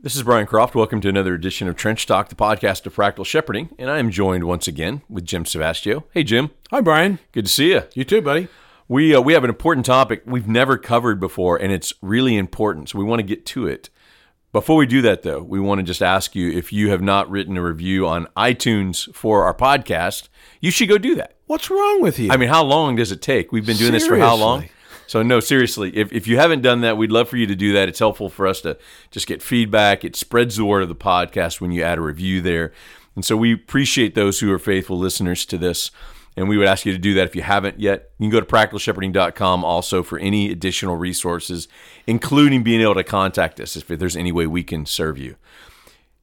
This is Brian Croft. Welcome to another edition of Trench Talk, the podcast of Practical shepherding. And I am joined once again with Jim Savastio. Hey, Jim. Hi, Brian. Good to see you. You too, buddy. We, uh, we have an important topic we've never covered before, and it's really important. So we want to get to it. Before we do that, though, we want to just ask you if you have not written a review on iTunes for our podcast, you should go do that. What's wrong with you? I mean, how long does it take? We've been doing this for how long? Seriously. So no, seriously, if, if you haven't done that, we'd love for you to do that. It's helpful for us to just get feedback. It spreads the word of the podcast when you add a review there. And so we appreciate those who are faithful listeners to this. And we would ask you to do that if you haven't yet. You can go to practicalshepherding.com also for any additional resources, including being able to contact us if there's any way we can serve you.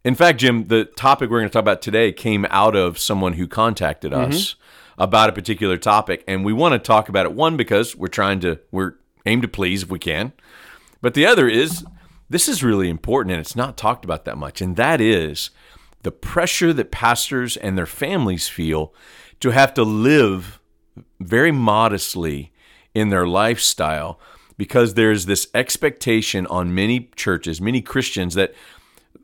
In fact, Jim, the topic we're going to talk about today came out of someone who contacted mm-hmm. us about a particular topic, and we want to talk about it. One because we're trying to we're aim to please if we can, but the other is this is really important and it's not talked about that much, and that is the pressure that pastors and their families feel to have to live very modestly in their lifestyle because there's this expectation on many churches, many Christians that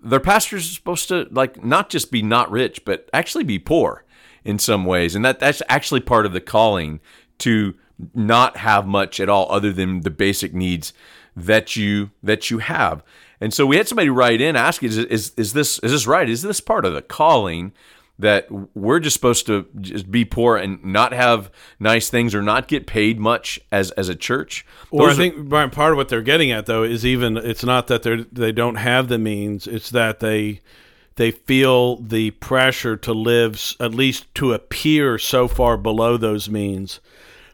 their pastors are supposed to like not just be not rich, but actually be poor in some ways, and that that's actually part of the calling to not have much at all other than the basic needs that you that you have. And so we had somebody write in asking, is, is, is this is this right? Is this part of the calling that we're just supposed to just be poor and not have nice things or not get paid much as as a church? Or I Those think Brian, part of what they're getting at though is even it's not that they they don't have the means; it's that they they feel the pressure to live at least to appear so far below those means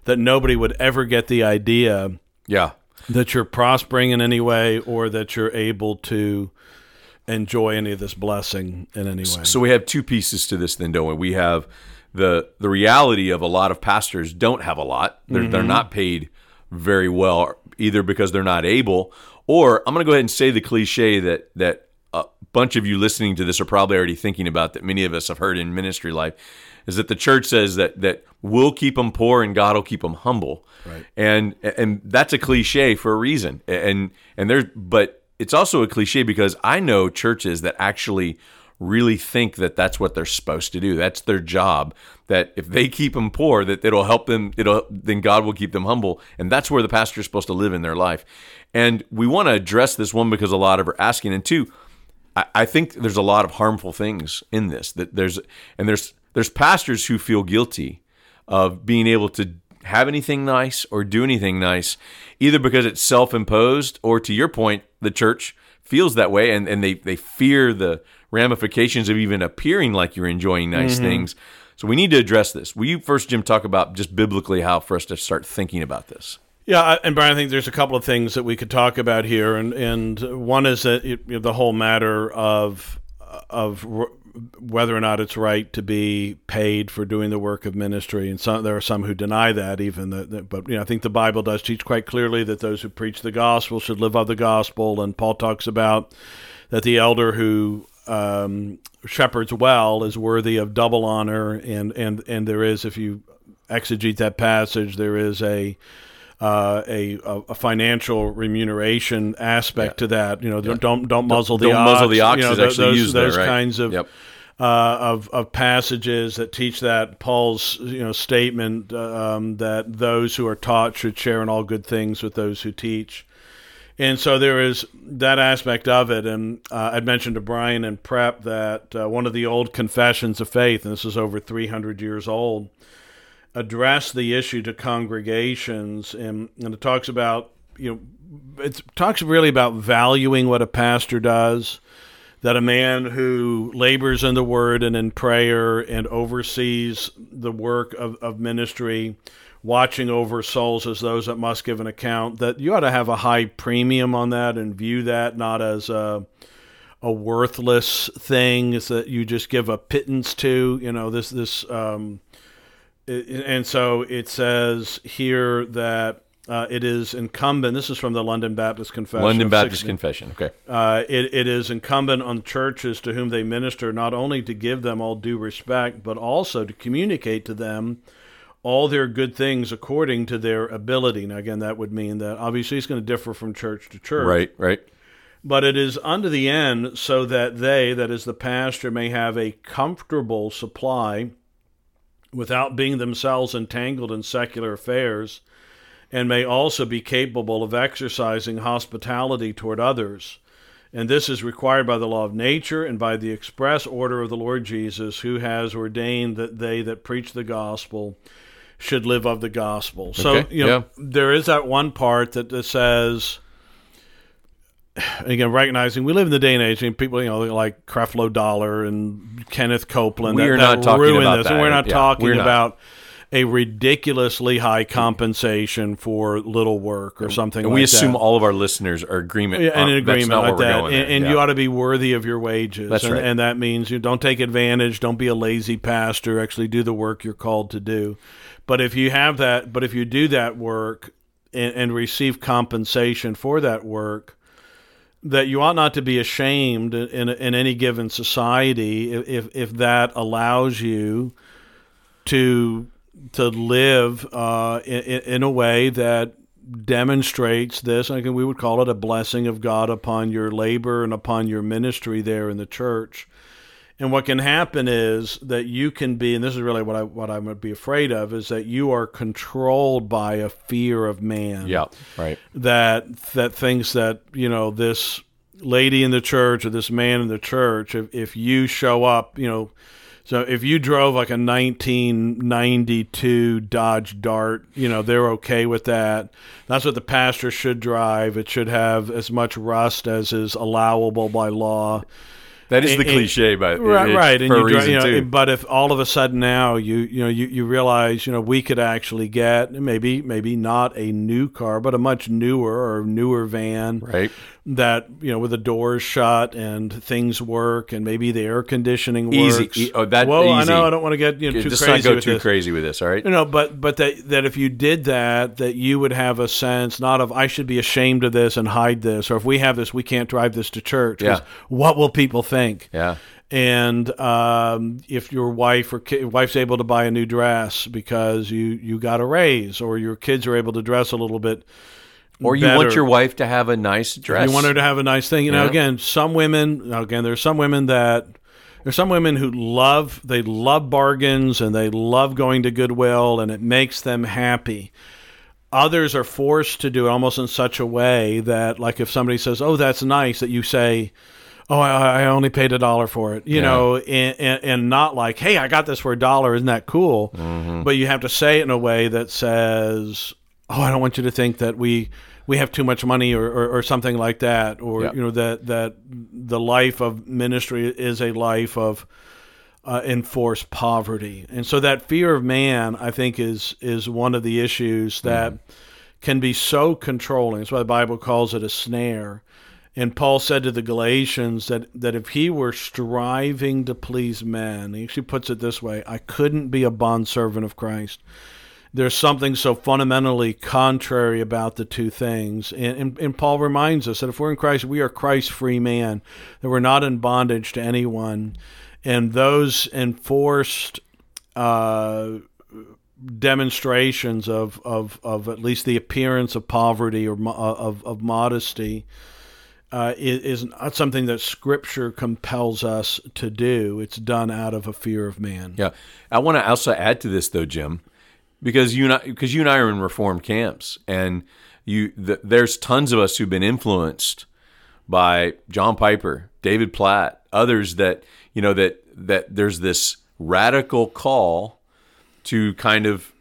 that nobody would ever get the idea yeah. that you're prospering in any way or that you're able to enjoy any of this blessing in any way. So we have two pieces to this then, don't we? We have the the reality of a lot of pastors don't have a lot. They're they're mm-hmm. not paid very well either because they're not able or I'm going to go ahead and say the cliche that that a bunch of you listening to this are probably already thinking about that many of us have heard in ministry life is that the church says that that we'll keep them poor and God will keep them humble. Right. And and that's a cliche for a reason. And and there's but it's also a cliche because I know churches that actually really think that that's what they're supposed to do. That's their job. That if they keep them poor, that it'll help them. It'll then God will keep them humble, and that's where the pastor is supposed to live in their life. And we want to address this one because a lot of are asking, and two, I, I think there's a lot of harmful things in this. That there's and there's there's pastors who feel guilty of being able to have anything nice or do anything nice, either because it's self-imposed or to your point, the church feels that way and, and they, they fear the ramifications of even appearing like you're enjoying nice mm-hmm. things. So we need to address this. Will you first, Jim, talk about just biblically how for us to start thinking about this? Yeah, I- and Brian, I think there's a couple of things that we could talk about here, and and one is that it, you know, the whole matter of of whether or not it's right to be paid for doing the work of ministry, and some there are some who deny that even. That, but you know, I think the Bible does teach quite clearly that those who preach the gospel should live of the gospel, and Paul talks about that the elder who um, shepherds well is worthy of double honor, and and and there is, if you exegete that passage, there is a uh, a, a financial remuneration aspect to that. You know, don't don't, don't muzzle the don't ox. muzzle the ox You know, is th- actually those, there, those right. kinds of Yep. uh, of of passages that teach that Paul's you know statement uh, um, that those who are taught should share in all good things with those who teach. And so there is that aspect of it. And uh, I'd mentioned to Brian in prep that uh, one of the old confessions of faith, and this is over 300 years old, addressed the issue to congregations. And, and it talks about, you know, it talks really about valuing what a pastor does. That a man who labors in the word and in prayer and oversees the work of, of ministry watching over souls as those that must give an account, that you ought to have a high premium on that and view that not as a, a worthless thing that you just give a pittance to, you know, this, this, um, and so it says here that uh, it is incumbent. This is from the London Baptist Confession. London Baptist 16 Confession. Okay. uh, it, it is incumbent on churches to whom they minister not only to give them all due respect, but also to communicate to them all their good things according to their ability. Now, again, that would mean that obviously it's going to differ from church to church. Right. Right. But it is unto the end so that they, that is the pastor, may have a comfortable supply without being themselves entangled in secular affairs, and may also be capable of exercising hospitality toward others. And this is required by the law of nature and by the express order of the Lord Jesus, who has ordained that they that preach the gospel should live of the gospel. So, you know, yeah. there is that one part that says, again, recognizing we live in the day and age, and people, you know, like Creflo Dollar and Kenneth Copeland, We that, not talking ruin about this, that. and we're not Yeah, talking we're not. about a ridiculously high compensation for little work or something. And like we assume that. all of our listeners are agreement. Yeah, and uh, an agreement not like that, and, and Yeah. you ought to be worthy of your wages. That's and, right. and that means you don't take advantage. Don't be a lazy pastor. Actually, do the work you're called to do. But if you have that, but if you do that work and, and receive compensation for that work, that you ought not to be ashamed in in any given society if if, that allows you to to live uh, in, in a way that demonstrates this. I think we would call it a blessing of God upon your labor and upon your ministry there in the church. And what can happen is that you can be, and this is really what I what I would be afraid of, is that you are controlled by a fear of man. Yeah, right. that that thinks that you know this lady in the church or this man in the church if, if you show up you know so if you drove like a 1992 Dodge Dart you know they're okay with that. That's what the pastor should drive. It should have as much rust as is allowable by law That is the cliche, but right, right, and you, you know, too. but if all of a sudden now you you know you, you realize you know we could actually get maybe maybe not a new car but a much newer or newer van right. that you know with the doors shut and things work and maybe the air conditioning Easy. works. E- oh, that Well, I know I don't want to get you know, too Just crazy not go with too this. crazy with this. All right. You know, but but that that if you did that, that you would have a sense not of I should be ashamed of this and hide this, or if we have this, we can't drive this to church. Yeah. What will people think? Yeah. And um, if your wife or ki- wife's able to buy a new dress because you you got a raise, or your kids are able to dress a little bit, Or you want your wife to have a nice dress. you want her to have a nice thing. You know, again, some women. Again, there's some women that there's some women who love they love bargains and they love going to Goodwill and it makes them happy. Others are forced to do it almost in such a way that, like, if somebody says, "Oh, that's nice," that you say. Oh, I, I only paid a dollar for it, you Yeah. know, and, and, and not like, hey, I got this for a dollar. Isn't that cool? Mm-hmm. But you have to say it in a way that says, oh, I don't want you to think that we we have too much money or, or, or something like that, or Yeah. you know that that the life of ministry is a life of uh, enforced poverty, and so that fear of man, I think, is is one of the issues that can be so controlling. That's why the Bible calls it a snare. And Paul said to the Galatians that, that if he were striving to please men, he actually puts it this way I couldn't be a bondservant of Christ. There's something so fundamentally contrary about the two things. And, and, and Paul reminds us that if we're in Christ, we are Christ's free man, that we're not in bondage to anyone. And those enforced uh, demonstrations of, of, of at least the appearance of poverty or mo- of, of modesty uh, is, is not something that Scripture compels us to do. It's done out of a fear of man. Yeah, I want to also add to this though, Jim, because you and I, because you and I are in reformed camps, and you th- there's tons of us who've been influenced by John Piper, David Platt, others that you know that that there's this radical call to kind of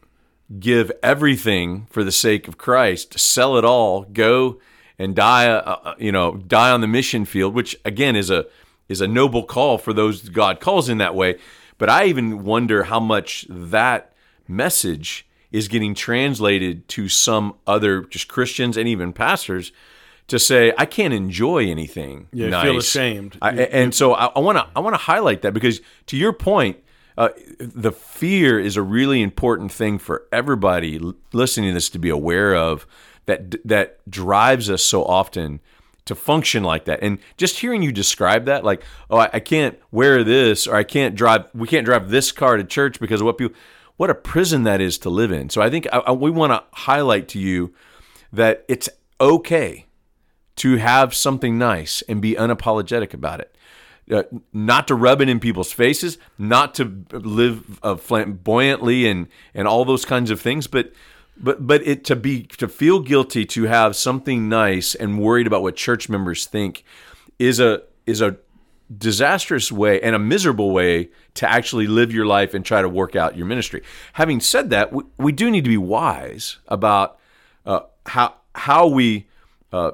give everything for the sake of Christ, sell it all, go and die, uh, uh, you know, die on the mission field, which again is a is a noble call for those God calls in that way. But I even wonder how much that message is getting translated to some other just Christians and even pastors to say I can't enjoy anything. You nice. feel ashamed. I, and so I want to I want to highlight that because to your point, uh, the fear is a really important thing for everybody l- listening to this to be aware of that that drives us so often to function like that. And just hearing you describe that, like, oh, I, I can't wear this, or I can't drive, we can't drive this car to church because of what people, what a prison that is to live in. So I think I, I, we want to highlight to you that it's okay to have something nice and be unapologetic about it. Uh, not to rub it in people's faces, not to live uh, flamboyantly and and all those kinds of things, but but but it to be to feel guilty to have something nice and worried about what church members think is a is a disastrous way and a miserable way to actually live your life and try to work out your ministry. Having said that, we, we do need to be wise about uh, how how we uh,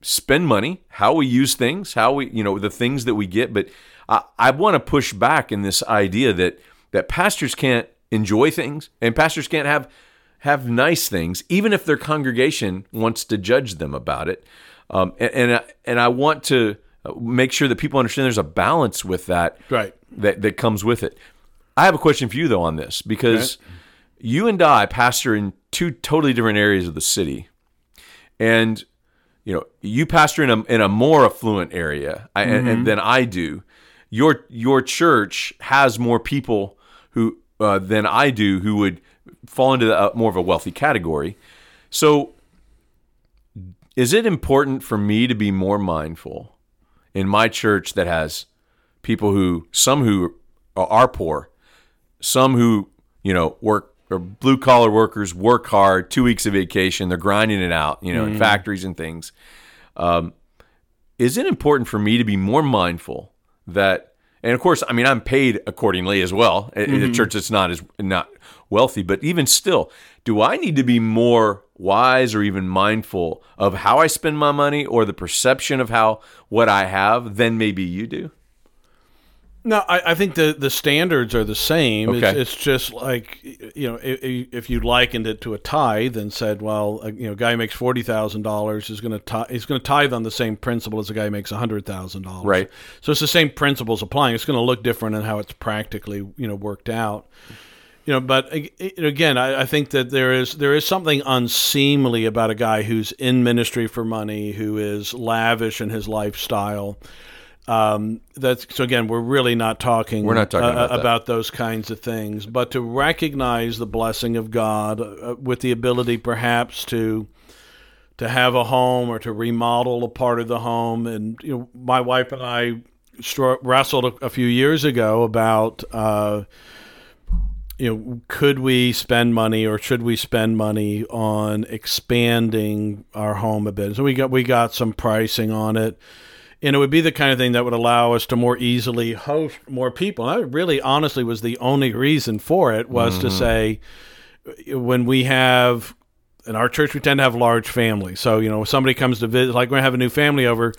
spend money, how we use things, how we you know the things that we get. But I, I want to push back in this idea that that pastors can't enjoy things and pastors can't have have nice things, even if their congregation wants to judge them about it. Um, and and, and I want to make sure that people understand there's a balance with that right that, that comes with it. I have a question for you though on this because right. you and I pastor in two totally different areas of the city, and you know you pastor in a in a more affluent area mm-hmm. and, and, than I do. Your your church has more people who uh, than I do who would fall into the, uh, more of a wealthy category. So, is it important for me to be more mindful in my church that has people who some who are poor, some who you know work or blue collar workers work hard, two weeks of vacation, they're grinding it out, you know, mm. in factories and things. Um, is it important for me to be more mindful that, and of course, I mean, I'm paid accordingly as well mm-hmm. in a church that's not as not wealthy, but even still, do I need to be more wise or even mindful of how I spend my money or the perception of how what I have than maybe you do? No, I, I, think the, the standards are the same. Okay. It's, it's just like you know, if, if, you likened it to a tithe and said, well, a, you know, a guy who makes forty thousand dollars is going to he's going to tithe on the same principle as a guy who makes hundred thousand dollars. Right. So it's the same principles applying. It's going to look different in how it's practically you know worked out. You know, but again, I, I think that there is there is something unseemly about a guy who's in ministry for money, who is lavish in his lifestyle um, that's so again, we're really not talking. We're not talking uh, about, about, those kinds of things, but to recognize the blessing of God uh, with the ability, perhaps to to have a home or to remodel a part of the home. And you know, my wife and I wrestled a, a few years ago about. Uh, you know, could we spend money or should we spend money on expanding our home a bit? So we got we got some pricing on it and it would be the kind of thing that would allow us to more easily host more people. And that really, honestly, was the only reason for it was mm-hmm. to say when we have in our church we tend to have large families. So you know, if somebody comes to visit, like we're have a new family over.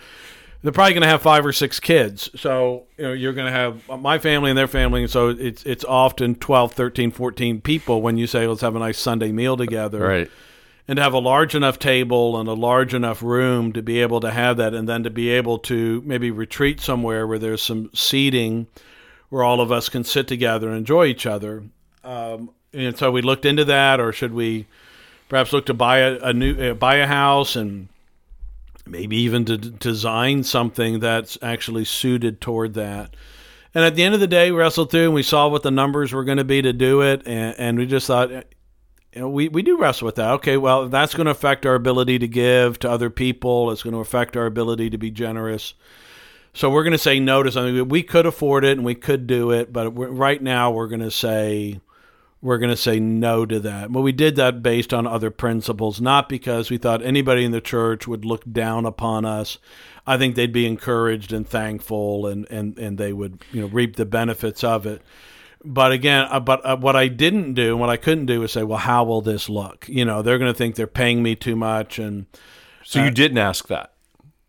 They're probably going to have five or six kids. So, you know, you're going to have my family and their family. And so it's, it's often 12, 13, 14 people when you say, let's have a nice Sunday meal together. Right and to have a large enough table and a large enough room to be able to have that and then to be able to maybe retreat somewhere where there's some seating where all of us can sit together and enjoy each other um, and so we looked into that or should we perhaps look to buy a, a new uh, buy a house and maybe even to design something that's actually suited toward that and at the end of the day, we wrestled through and we saw what the numbers were going to be to do it. And, and we just thought, you know, we, we do wrestle with that. Okay, well, that's going to affect our ability to give to other people. It's going to affect our ability to be generous. So we're going to say no to something. We could afford it and we could do it, but right now we're going to say we're going to say no to that. But we did that based on other principles, not because we thought anybody in the church would look down upon us. I think they'd be encouraged and thankful, and, and, and they would you know reap the benefits of it but again, uh, but uh, what I didn't do and what I couldn't do is say, well, how will this look? You know, they're going to think they're paying me too much, and so uh, you didn't ask that.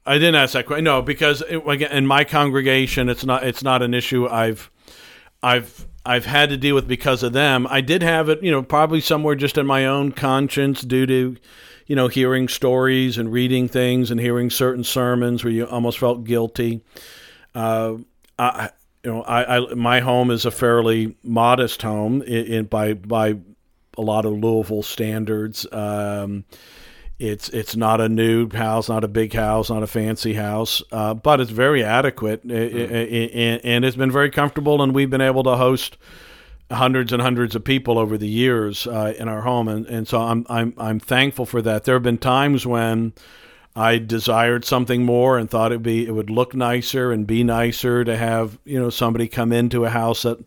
I didn't ask that question. No, because it, again, in my congregation, it's not it's not an issue I've I've I've had to deal with because of them. I did have it, you know, probably somewhere just in my own conscience due to, you know, hearing stories and reading things and hearing certain sermons where you almost felt guilty. Uh, I you know, I, I, my home is a fairly modest home in, in by by a lot of Louisville standards. Um, it's it's not a new house, not a big house, not a fancy house, uh, but it's very adequate, mm. and it's been very comfortable. And we've been able to host hundreds and hundreds of people over the years uh, in our home, and, and so I'm I'm I'm thankful for that. There have been times when I desired something more and thought it'd be it would look nicer and be nicer to have you know somebody come into a house that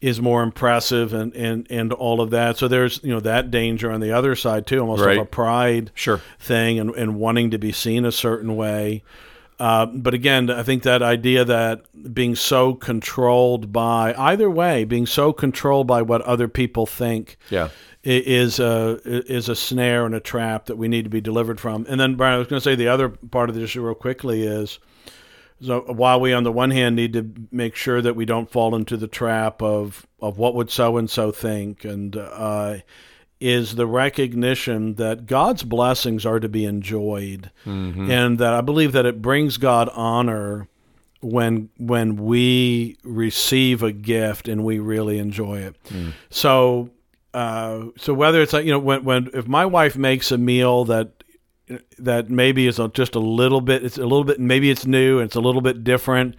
is more impressive and and and all of that. So there's you know that danger on the other side too, almost Right. of a pride Sure. thing and, and wanting to be seen a certain way. Uh, but again, I think that idea that being so controlled by either way, being so controlled by what other people think, Yeah. is a is a snare and a trap that we need to be delivered from. And then, Brian, I was going to say the other part of the issue real quickly is. So while we, on the one hand, need to make sure that we don't fall into the trap of of what would so and so think, and uh, is the recognition that God's blessings are to be enjoyed, and that I believe that it brings God honor when when we receive a gift and we really enjoy it. So uh, so whether it's like you know when when if my wife makes a meal that that maybe is a, just a little bit it's a little bit maybe it's new it's a little bit different.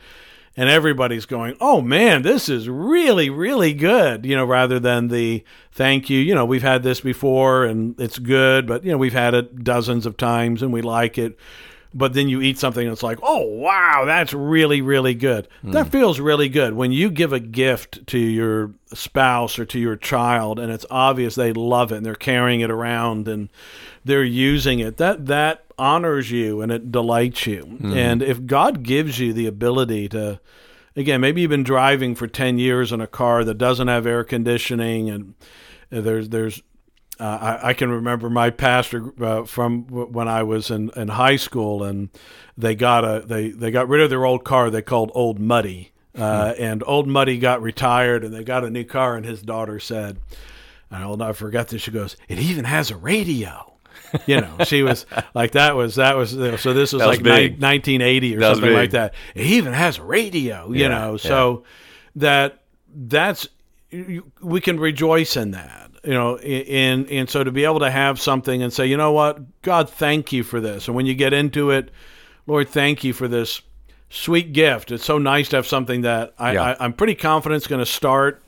And everybody's going oh man this is really really good you know rather than the thank you you know we've had this before and it's good but you know we've had it dozens of times and we like it but then you eat something and it's like oh wow that's really really good. Hmm. That feels really good. When you give a gift to your spouse or to your child and it's obvious they love it and they're carrying it around and they're using it that that honors you and it delights you. Hmm. And if god gives you the ability to again maybe you've been driving for 10 years in a car that doesn't have air conditioning and uh, there's there's uh, I, I can remember my pastor uh, from w- when I was in, in high school, and they got a they, they got rid of their old car they called Old Muddy, uh, and Old Muddy got retired, and they got a new car, and his daughter said, and I'll never forget this. She goes, "It even has a radio." You know, she was like that was that was so. This was, was like ni- 1980 or That something like that. It even has a radio. You Yeah, know, so that that's we can rejoice in that you know and and so to be able to have something and say you know what? God thank you for this. And when you get into it lord thank you for this sweet gift. It's so nice to have something that i, Yeah. I i'm pretty confident it's going to start.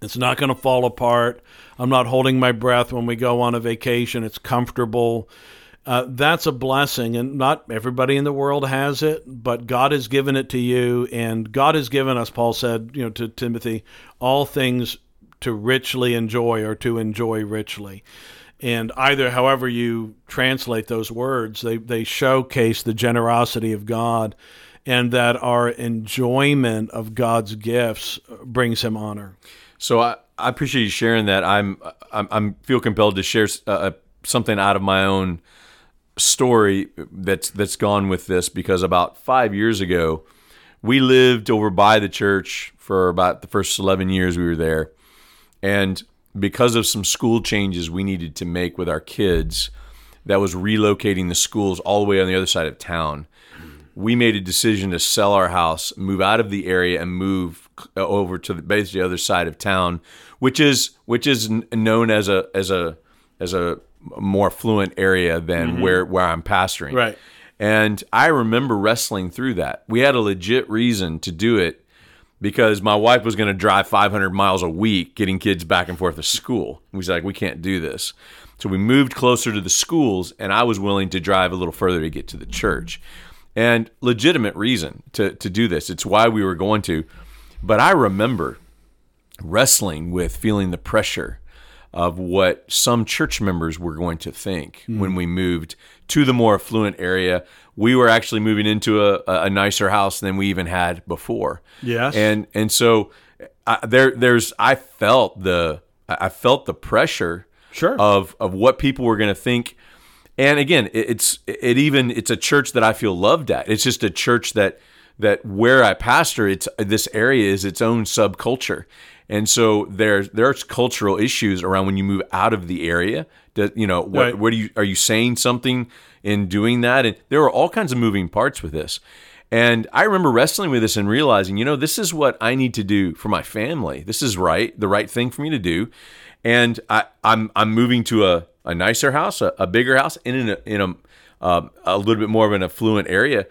It's not going to fall apart. I'm not holding my breath when we go on a vacation. It's comfortable uh, that's a blessing, and not everybody in the world has it, but God has given it to you, and God has given us. Paul said, you know, to Timothy, all things to richly enjoy or to enjoy richly. And either, however you translate those words, they they showcase the generosity of God, and that our enjoyment of God's gifts brings Him honor. So I, I appreciate you sharing that. I'm I'm, I'm feel compelled to share uh, something out of my own story that's that's gone with this because about five years ago, we lived over by the church for about the first eleven years we were there, and because of some school changes we needed to make with our kids, that was relocating the schools all the way on the other side of town. We made a decision to sell our house, move out of the area, and move uh, over to the basically the other side of town, which is which is known as a as a as a more fluent area than mm-hmm. where where I'm pastoring. Right. And I remember wrestling through that. We had a legit reason to do it because my wife was going to drive 500 miles a week getting kids back and forth to school. We was like, we can't do this. So we moved closer to the schools, and I was willing to drive a little further to get to the church. And legitimate reason to, to do this. It's why we were going to. But I remember wrestling with feeling the pressure of what some church members were going to think when we moved to the more affluent area. We were actually moving into a, a nicer house than we even had before. Yes. and and so I, there there's I felt the I felt the pressure Sure. of of what people were going to think. And again, it, it's it even it's a church that I feel loved at. It's just a church that that where I pastor, it's this area is its own subculture. And so there's there's cultural issues around when you move out of the area. Do, you know, what, Right. what do you are you saying something in doing that? And there were all kinds of moving parts with this. And I remember wrestling with this and realizing, you know, this is what I need to do for my family. This is right, the right thing for me to do. And I, I'm I'm moving to a, a nicer house, a, a bigger house, in a in a um, a little bit more of an affluent area.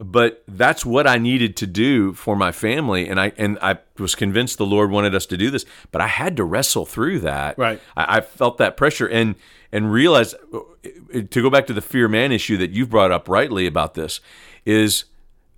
But that's what I needed to do for my family, and I and I was convinced the Lord wanted us to do this, but I had to wrestle through that. Right. I, I felt that pressure and and realized to go back to the fear man issue that you've brought up rightly about this is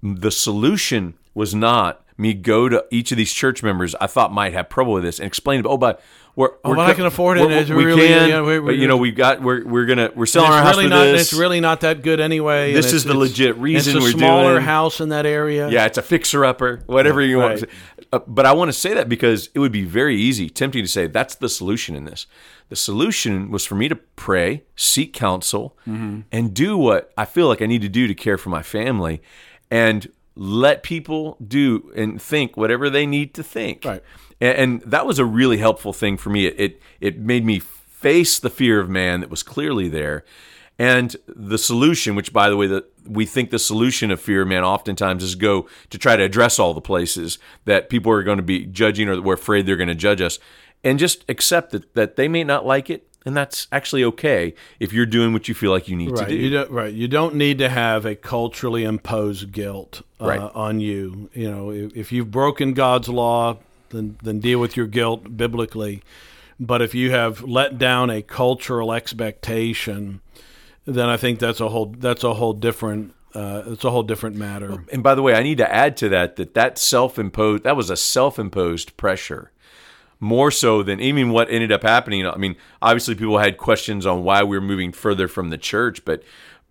the solution was not me go to each of these church members I thought might have trouble with this and explain, oh, but we're, Oh, we're but I can afford it. we're- It's we really- can, yeah, we- we- but you know, we've got we're we're gonna we're selling our house really for not. this. It's really not that good anyway. This is the legit reason it's a we're smaller doing- house in that area. Yeah, it's a fixer upper, whatever you want. right. Uh, but I want to say that because it would be very easy, tempting to say that's the solution in this. The solution was for me to pray, seek counsel, Mm-hmm. and do what I feel like I need to do to care for my family, and let people do and think whatever they need to think. Right. And, and that was a really helpful thing for me. It, it it made me face the fear of man that was clearly there, and the solution, which by the way, that we think the solution of fear of man oftentimes is go to try to address all the places that people are going to be judging or that we're afraid they're going to judge us, and just accept that that they may not like it. And that's actually okay if you're doing what you feel like you need Right. to do. You don't, right. You don't need to have a culturally imposed guilt uh, Right. on you. You know, if, if you've broken God's law, then then deal with your guilt biblically. But if you have let down a cultural expectation, then I think that's a whole that's a whole different uh, it's a whole different matter. And by the way, I need to add to that that that self-imposed that was a self-imposed pressure. More so than even what ended up happening. I mean, obviously people had questions on why we were moving further from the church, but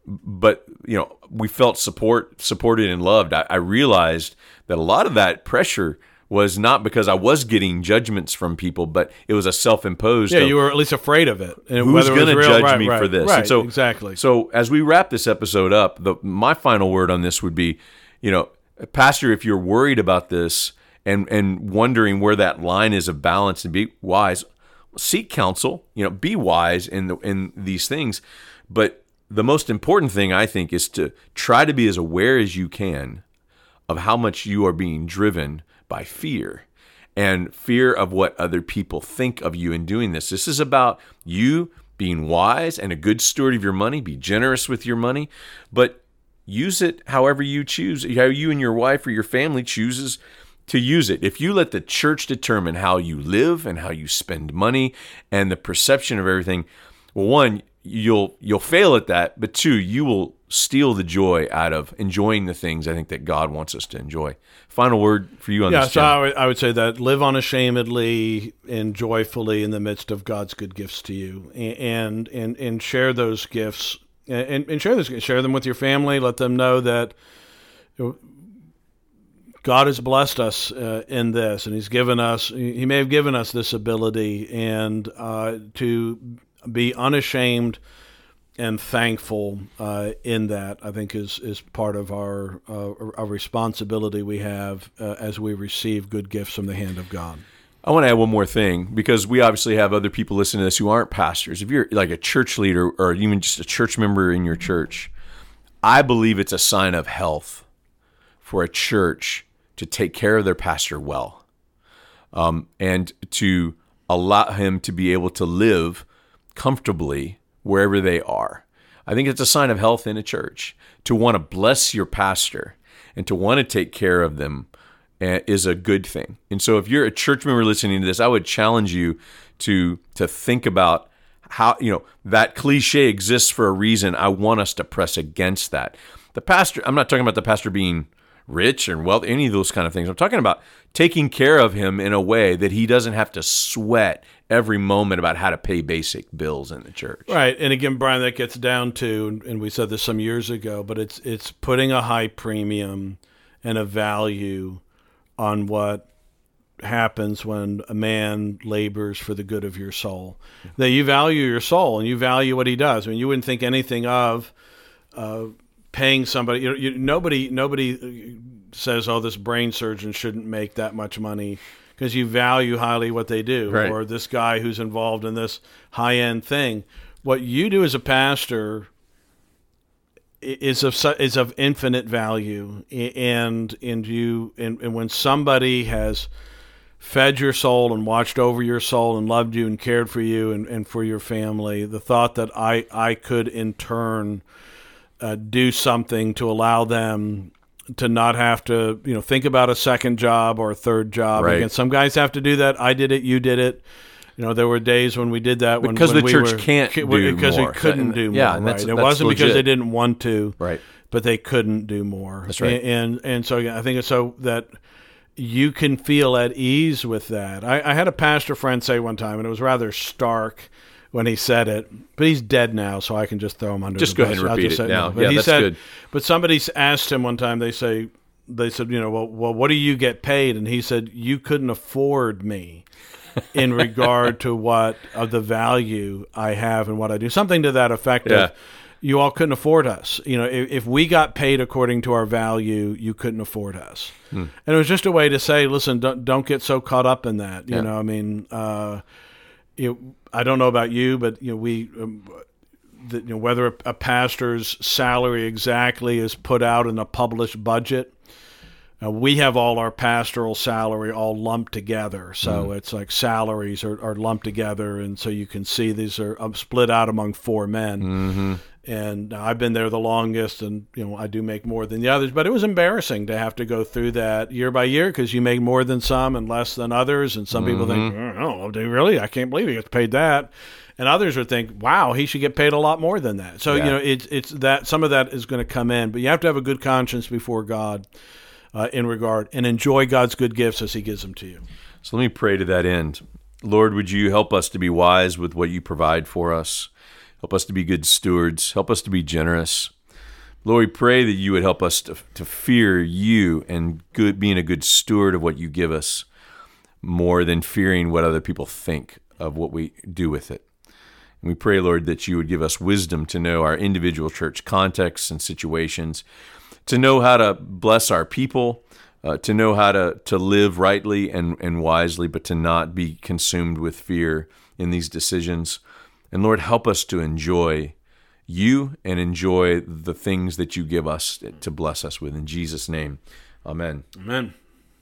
but you know, we felt support supported and loved. I, I realized that a lot of that pressure was not because I was getting judgments from people, but it was a self-imposed. Yeah, of- you were at least afraid of it. And who's going to judge right, me right, for this? Right, And so exactly. So as we wrap this episode up, the my final word on this would be, you know, Pastor, if you're worried about this and and wondering where that line is of balance and be wise, seek counsel. You know, be wise in the, in these things, but the most important thing I think is to try to be as aware as you can of how much you are being driven by fear and fear of what other people think of you in doing this. This is about you being wise and a good steward of your money, be generous with your money, but use it however you choose, how you and your wife or your family chooses to use it. If you let the church determine how you live and how you spend money and the perception of everything, well, one, you'll you'll fail at that, but two, you will steal the joy out of enjoying the things I think that God wants us to enjoy. Final word for you on Yeah, this. Yeah, so I would, I would say that live unashamedly and joyfully in the midst of God's good gifts to you, and and and share those gifts and, and share those share them with your family. Let them know that God has blessed us uh, in this, and He's given us. He may have given us this ability, and uh, to be unashamed and thankful uh, in that, I think is is part of our uh, our responsibility we have uh, as we receive good gifts from the hand of God. I want to add one more thing because we obviously have other people listening to this who aren't pastors. If you're like a church leader or even just a church member in your church, I believe it's a sign of health for a church to take care of their pastor well um, and to allow him to be able to live comfortably wherever they are. I think it's a sign of health in a church to want to bless your pastor and to want to take care of them uh, is a good thing. And so if you're a church member listening to this, I would challenge you to to think about how, you know, that cliche exists for a reason. I want us to press against that. The pastor, I'm not talking about the pastor being rich and wealthy, any of those kind of things. I'm talking about taking care of him in a way that he doesn't have to sweat every moment about how to pay basic bills in the church. Right, and again, Brian, that gets down to, and we said this some years ago, but it's it's putting a high premium and a value on what happens when a man labors for the good of your soul. That you value your soul and you value what he does. I mean, you wouldn't think anything of uh, paying somebody. You you, nobody nobody says, "Oh, this brain surgeon shouldn't make that much money." Because you value highly what they do, Right. or this guy who's involved in this high end thing. What you do as a pastor is of is of infinite value, and and you and, and when somebody has fed your soul and watched over your soul and loved you and cared for you and, and for your family, the thought that I I could in turn uh, do something to allow them to not have to you know think about a second job or a third job. Right. Again, some guys have to do that. I did it. You did it. You know, there were days when we did that when, Because when the we church were, can't ca- do because more. we couldn't And- do more. yeah, and that's- right? It that's wasn't because they didn't want to, Right. but they couldn't do more. That's right. And and so yeah, I think it's so that you can feel at ease with that. I, I had a pastor friend say one time, and it was rather stark when he said it, but he's dead now, so I can just throw him under. Just the go ahead and repeat it now. But Yeah, he that's said, good. But somebody asked him one time. They say they said, you know, well, well, what do you get paid? And he said, you couldn't afford me. in regard to what of the value I have and what I do, something to that effect. Yeah. Of, you all couldn't afford us. You know, if, if we got paid according to our value, you couldn't afford us. Hmm. And it was just a way to say, listen, don't, don't get so caught up in that. You Yeah. know, I mean, uh, you know, I don't know about you, but you know, we, um, the, you know, whether a, a pastor's salary exactly is put out in a published budget. Uh, we have all our pastoral salary all lumped together, so it's like salaries are, are lumped together, and so you can see these are um, split out among four men and I've been there the longest, and you know I do make more than the others. But it was embarrassing to have to go through that year by year because you make more than some and less than others, and some people think, "Oh, do really? I can't believe he gets paid that," and others would think, "Wow, he should get paid a lot more than that." So Yeah. you know, it's it's that some of that is going to come in, but you have to have a good conscience before God uh, in regard and enjoy God's good gifts as He gives them to you. So let me pray to that end. Lord, would you help us to be wise with what you provide for us? Help us to be good stewards. Help us to be generous. Lord, we pray that you would help us to, to fear you and good being a good steward of what you give us more than fearing what other people think of what we do with it. And we pray, Lord, that you would give us wisdom to know our individual church contexts and situations, to know how to bless our people, uh, to know how to, to live rightly and, and wisely, but to not be consumed with fear in these decisions. And Lord, help us to enjoy you and enjoy the things that you give us to bless us with. In Jesus' name, amen. Amen.